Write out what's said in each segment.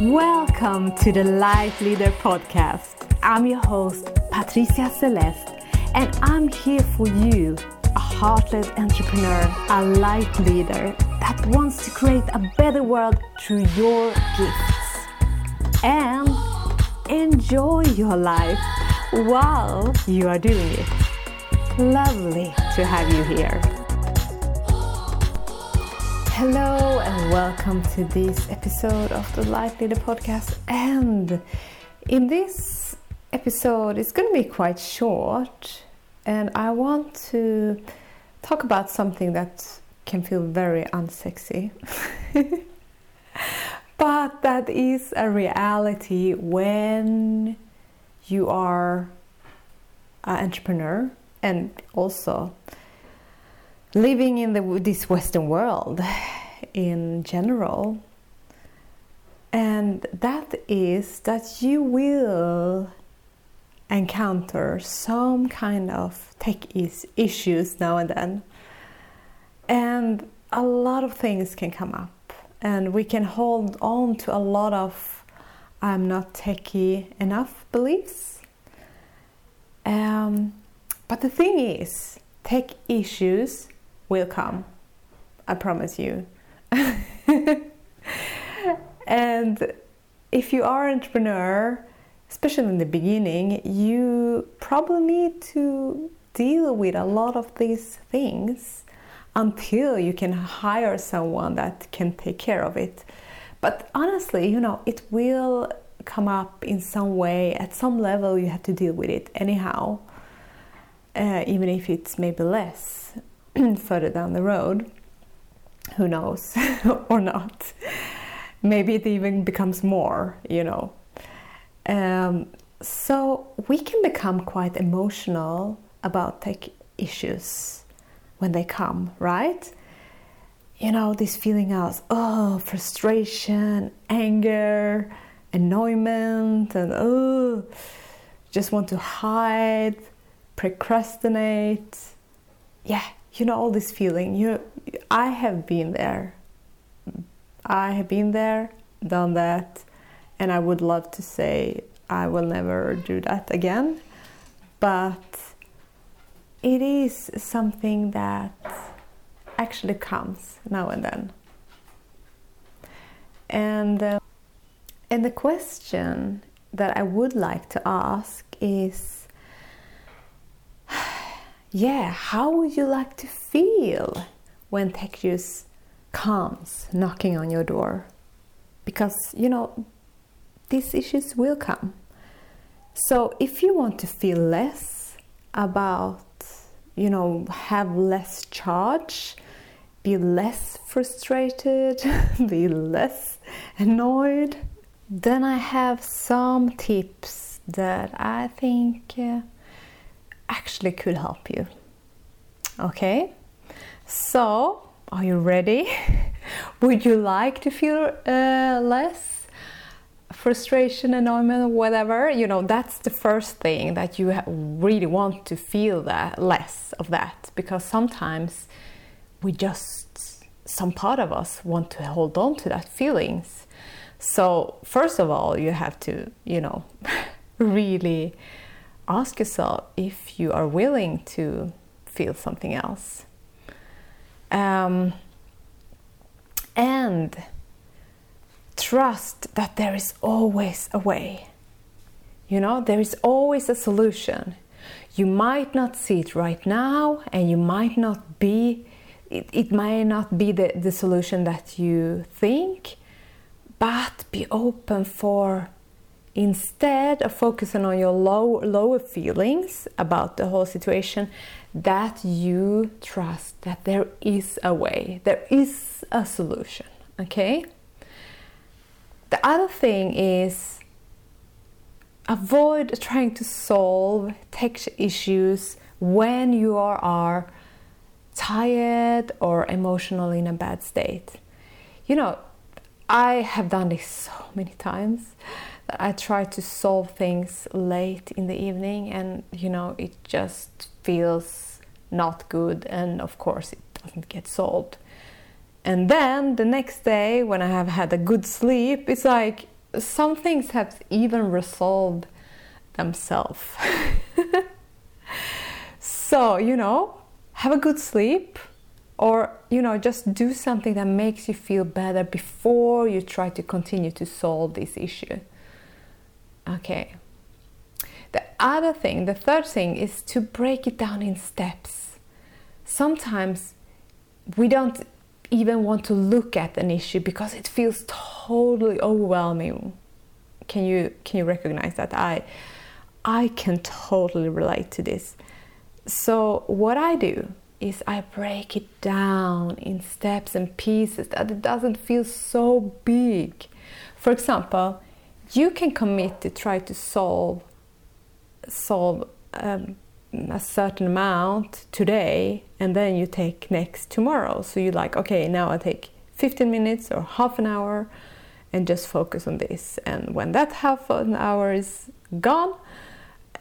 Welcome to the Life Leader Podcast. I'm your host, Patricia Celeste, and I'm here for you, a heart-led entrepreneur, a life leader that wants to create a better world through your gifts and enjoy your life while you are doing it. Lovely to have you here. Hello and welcome to this episode of the Life Leader Podcast. And in this episode, it's going to be quite short, and I want to talk about something that can feel very unsexy. but that is a reality when you are an entrepreneur and also living in the, this Western world in general. And that is that you will encounter some kind of tech is issues now and then. And a lot of things can come up, and we can hold on to a lot of I'm not techy enough beliefs. Um, but the thing is, tech issues will come. I promise you. and if you are an entrepreneur, especially in the beginning, you probably need to deal with a lot of these things until you can hire someone that can take care of it. But honestly, you know, it will come up in some way, at some level, you have to deal with it anyhow, uh, even if it's maybe less further down the road. Who knows, or not. Maybe it even becomes more, you know. Um, so we can become quite emotional about tech issues when they come, right? You know, this feeling of oh, frustration, anger, annoyance, and oh, just want to hide, procrastinate. Yeah, you know all this feeling. You, I have been there. I have been there, done that, and I would love to say I will never do that again. But it is something that actually comes now and then. And uh, and the question that I would like to ask is yeah, how would you like to feel when tech use comes knocking on your door? Because you know these issues will come. So if you want to feel less about, you know, have less charge, be less frustrated, be less annoyed, then I have some tips that I think uh, actually could help you. Okay? So, are you ready? Would you like to feel uh, less? frustration, annoyance, whatever, you know, that's the first thing that you really want to feel that less of that because sometimes we just some part of us want to hold on to that feelings. So, first of all, you have to, you know, really ask yourself if you are willing to feel something else. Um, and trust that there is always a way. You know, there is always a solution. You might not see it right now, and you might not be, it, it might not be the, the solution that you think, but be open for instead of focusing on your low, lower feelings about the whole situation, that you trust that there is a way, there is a solution. Okay? The other thing is avoid trying to solve tech issues when you are tired or emotionally in a bad state. You know, I have done this so many times I try to solve things late in the evening and you know, it just feels not good and of course it doesn't get solved. And then the next day, when I have had a good sleep, it's like some things have even resolved themselves. so, you know, have a good sleep or, you know, just do something that makes you feel better before you try to continue to solve this issue. Okay. The other thing, the third thing is to break it down in steps. Sometimes we don't even want to look at an issue because it feels totally overwhelming. Can you can you recognize that? I I can totally relate to this. So what I do is I break it down in steps and pieces that it doesn't feel so big. For example, you can commit to try to solve solve um, a certain amount today and then you take next tomorrow. So you like, okay, now I take 15 minutes or half an hour and just focus on this. And when that half an hour is gone,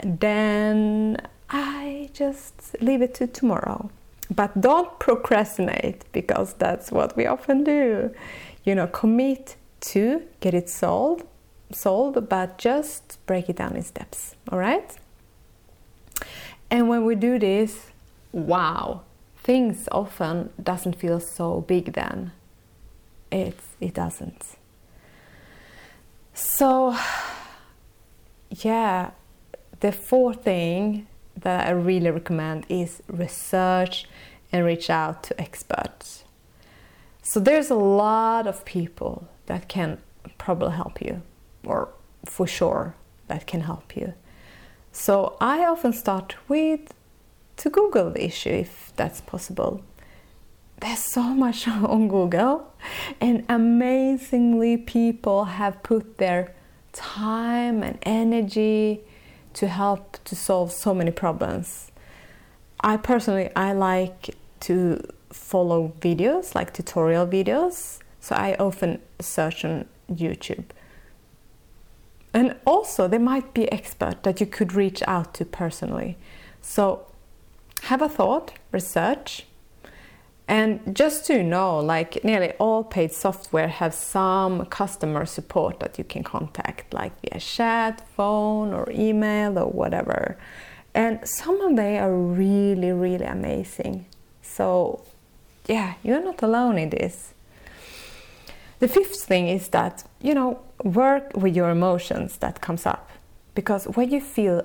then I just leave it to tomorrow. But don't procrastinate because that's what we often do. You know, commit to get it solved, solved, but just break it down in steps. All right? And when we do this, wow, things often doesn't feel so big then. It's, it doesn't. So, yeah, the fourth thing that I really recommend is research and reach out to experts. So there's a lot of people that can probably help you, or for sure that can help you. So I often start with to Google the issue if that's possible. There's so much on Google, and amazingly, people have put their time and energy to help to solve so many problems. I personally I like to follow videos like tutorial videos, so I often search on YouTube. And also, there might be expert that you could reach out to personally. So, have a thought, research, and just to know, like nearly all paid software have some customer support that you can contact, like via chat, phone, or email, or whatever. And some of them are really, really amazing. So, yeah, you're not alone in this. The fifth thing is that, you know, work with your emotions that comes up. Because when you feel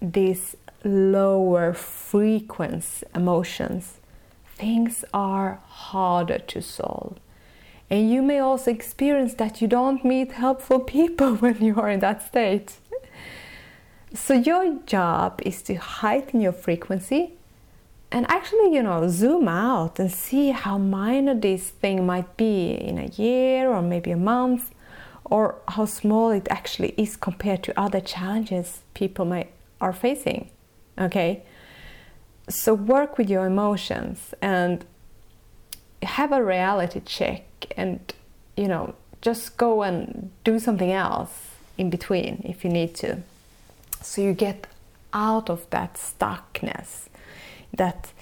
these lower frequency emotions, things are harder to solve. And you may also experience that you don't meet helpful people when you are in that state. So, your job is to heighten your frequency and actually, you know, zoom out and see how minor this thing might be in a year or maybe a month, or how small it actually is compared to other challenges people are facing. Okay, so work with your emotions and have a reality check, and you know, just go and do something else in between if you need to, so you get out of that stuckness that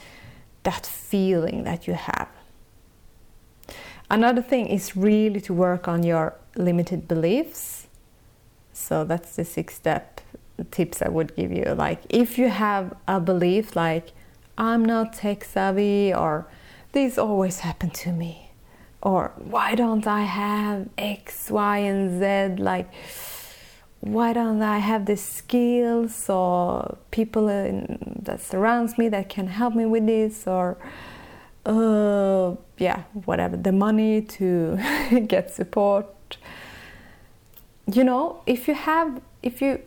that feeling that you have. Another thing is really to work on your limited beliefs. So that's the six step tips I would give you. Like if you have a belief like I'm not tech savvy or this always happen to me or why don't I have X, Y, and Z like why don't I have the skills or people in, that surrounds me that can help me with this or uh, yeah whatever the money to get support you know if you have if you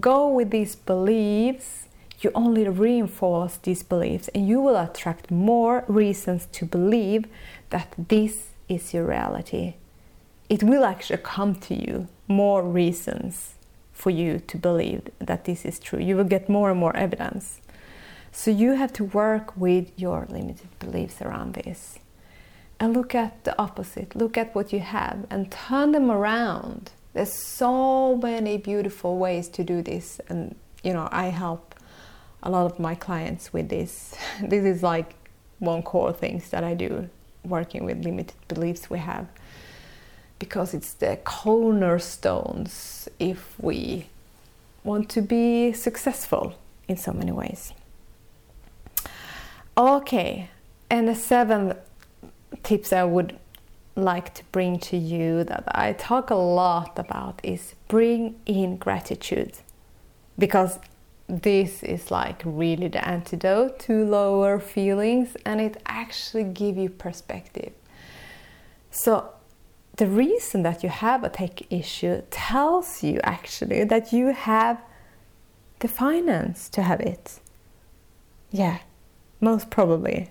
go with these beliefs you only reinforce these beliefs and you will attract more reasons to believe that this is your reality it will actually come to you more reasons for you to believe that this is true. You will get more and more evidence. So you have to work with your limited beliefs around this. And look at the opposite. Look at what you have and turn them around. There's so many beautiful ways to do this. And, you know, I help a lot of my clients with this. This is like one core things that I do working with limited beliefs we have because it's the cornerstones if we want to be successful in so many ways. Okay, and the seventh tips I would like to bring to you that I talk a lot about is bring in gratitude. Because this is like really the antidote to lower feelings and it actually give you perspective. So the reason that you have a tech issue tells you actually that you have the finance to have it. Yeah most probably.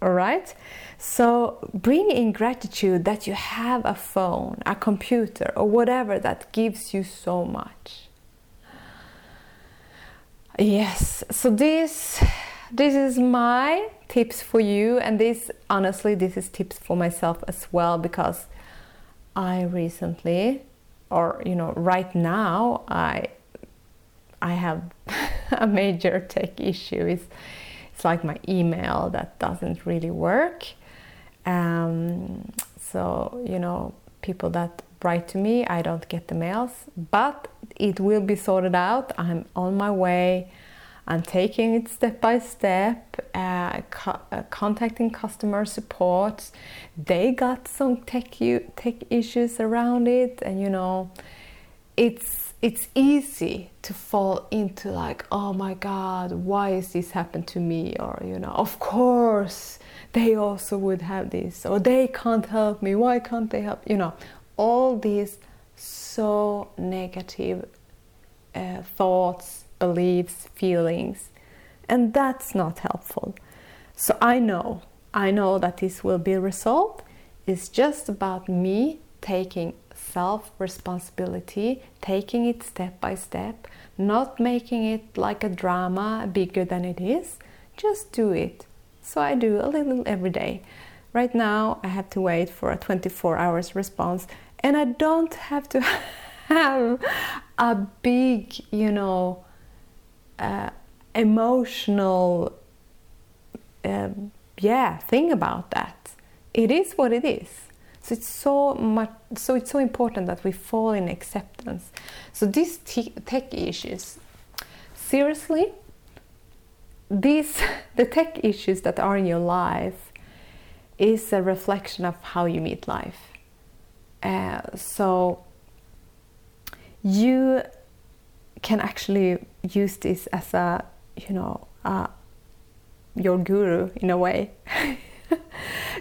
All right? So bring in gratitude that you have a phone a computer or whatever that gives you so much. Yes, so this this is my tips for you and this honestly this is tips for myself as well because I recently or you know right now I I have a major tech issue. It's it's like my email that doesn't really work. Um, so you know people that write to me. I don't get the mails, but it will be sorted out. I'm on my way. I'm taking it step by step, uh, co- uh, contacting customer support. They got some tech u- tech issues around it, and you know, it's it's easy to fall into like, oh my God, why is this happened to me? Or you know, of course they also would have this, or they can't help me. Why can't they help? You know, all these so negative uh, thoughts, beliefs, feelings, and that's not helpful. So I know, I know that this will be resolved. It's just about me taking self responsibility, taking it step by step, not making it like a drama bigger than it is. Just do it. So I do a little every day. Right now, I have to wait for a 24 hours response, and I don't have to have a big, you know, uh, emotional, uh, yeah, thing about that. It is what it is. So it's so much. So it's so important that we fall in acceptance. So these tech issues, seriously, these the tech issues that are in your life is a reflection of how you meet life. Uh, so you can actually use this as a, you know, uh, your guru in a way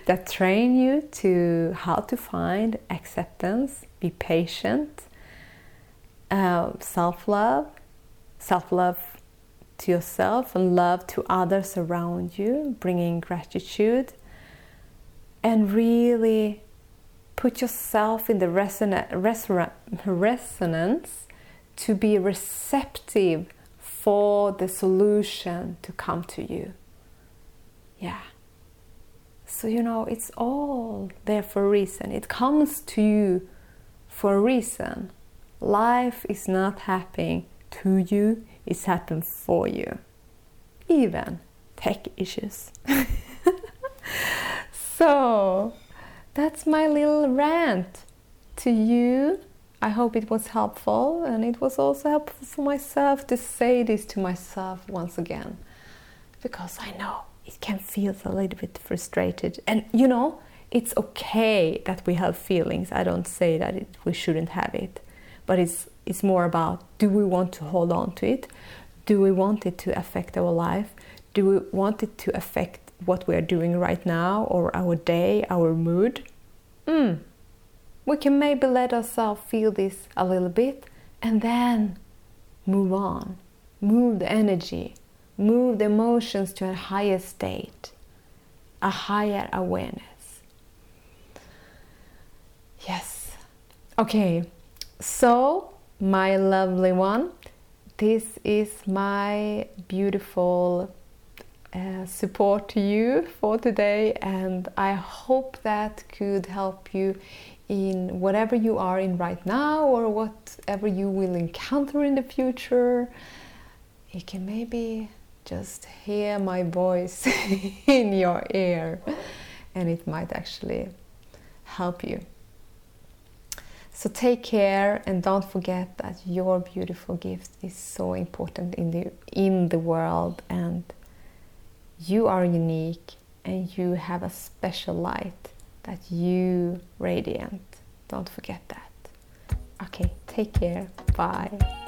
that train you to how to find acceptance, be patient, uh, self-love, self-love to yourself and love to others around you, bringing gratitude and really put yourself in the resonance to be receptive for the solution to come to you. Yeah. So, you know, it's all there for a reason. It comes to you for a reason. Life is not happening to you, it's happening for you. Even tech issues. So that's my little rant to you. I hope it was helpful and it was also helpful for myself to say this to myself once again because I know it can feel a little bit frustrated. And you know it's okay that we have feelings. I don't say that it, we shouldn't have it. But it's it's more about do we want to hold on to it? Do we want it to affect our life? Do we want it to affect what we are doing right now or our day, our mood, mm, we can maybe let ourselves feel this a little bit and then move on, move the energy, move the emotions to a higher state, a higher awareness. Yes. Okay, so my lovely one, this is my beautiful uh, support to you for today, and I hope that could help you in whatever you are in right now or whatever you will encounter in the future. You can maybe just hear my voice in your ear, and it might actually help you. So take care and don't forget that your beautiful gift is so important in the in the world and you are unique and you have a special light that you radiant. Don't forget that. Okay, take care. Bye.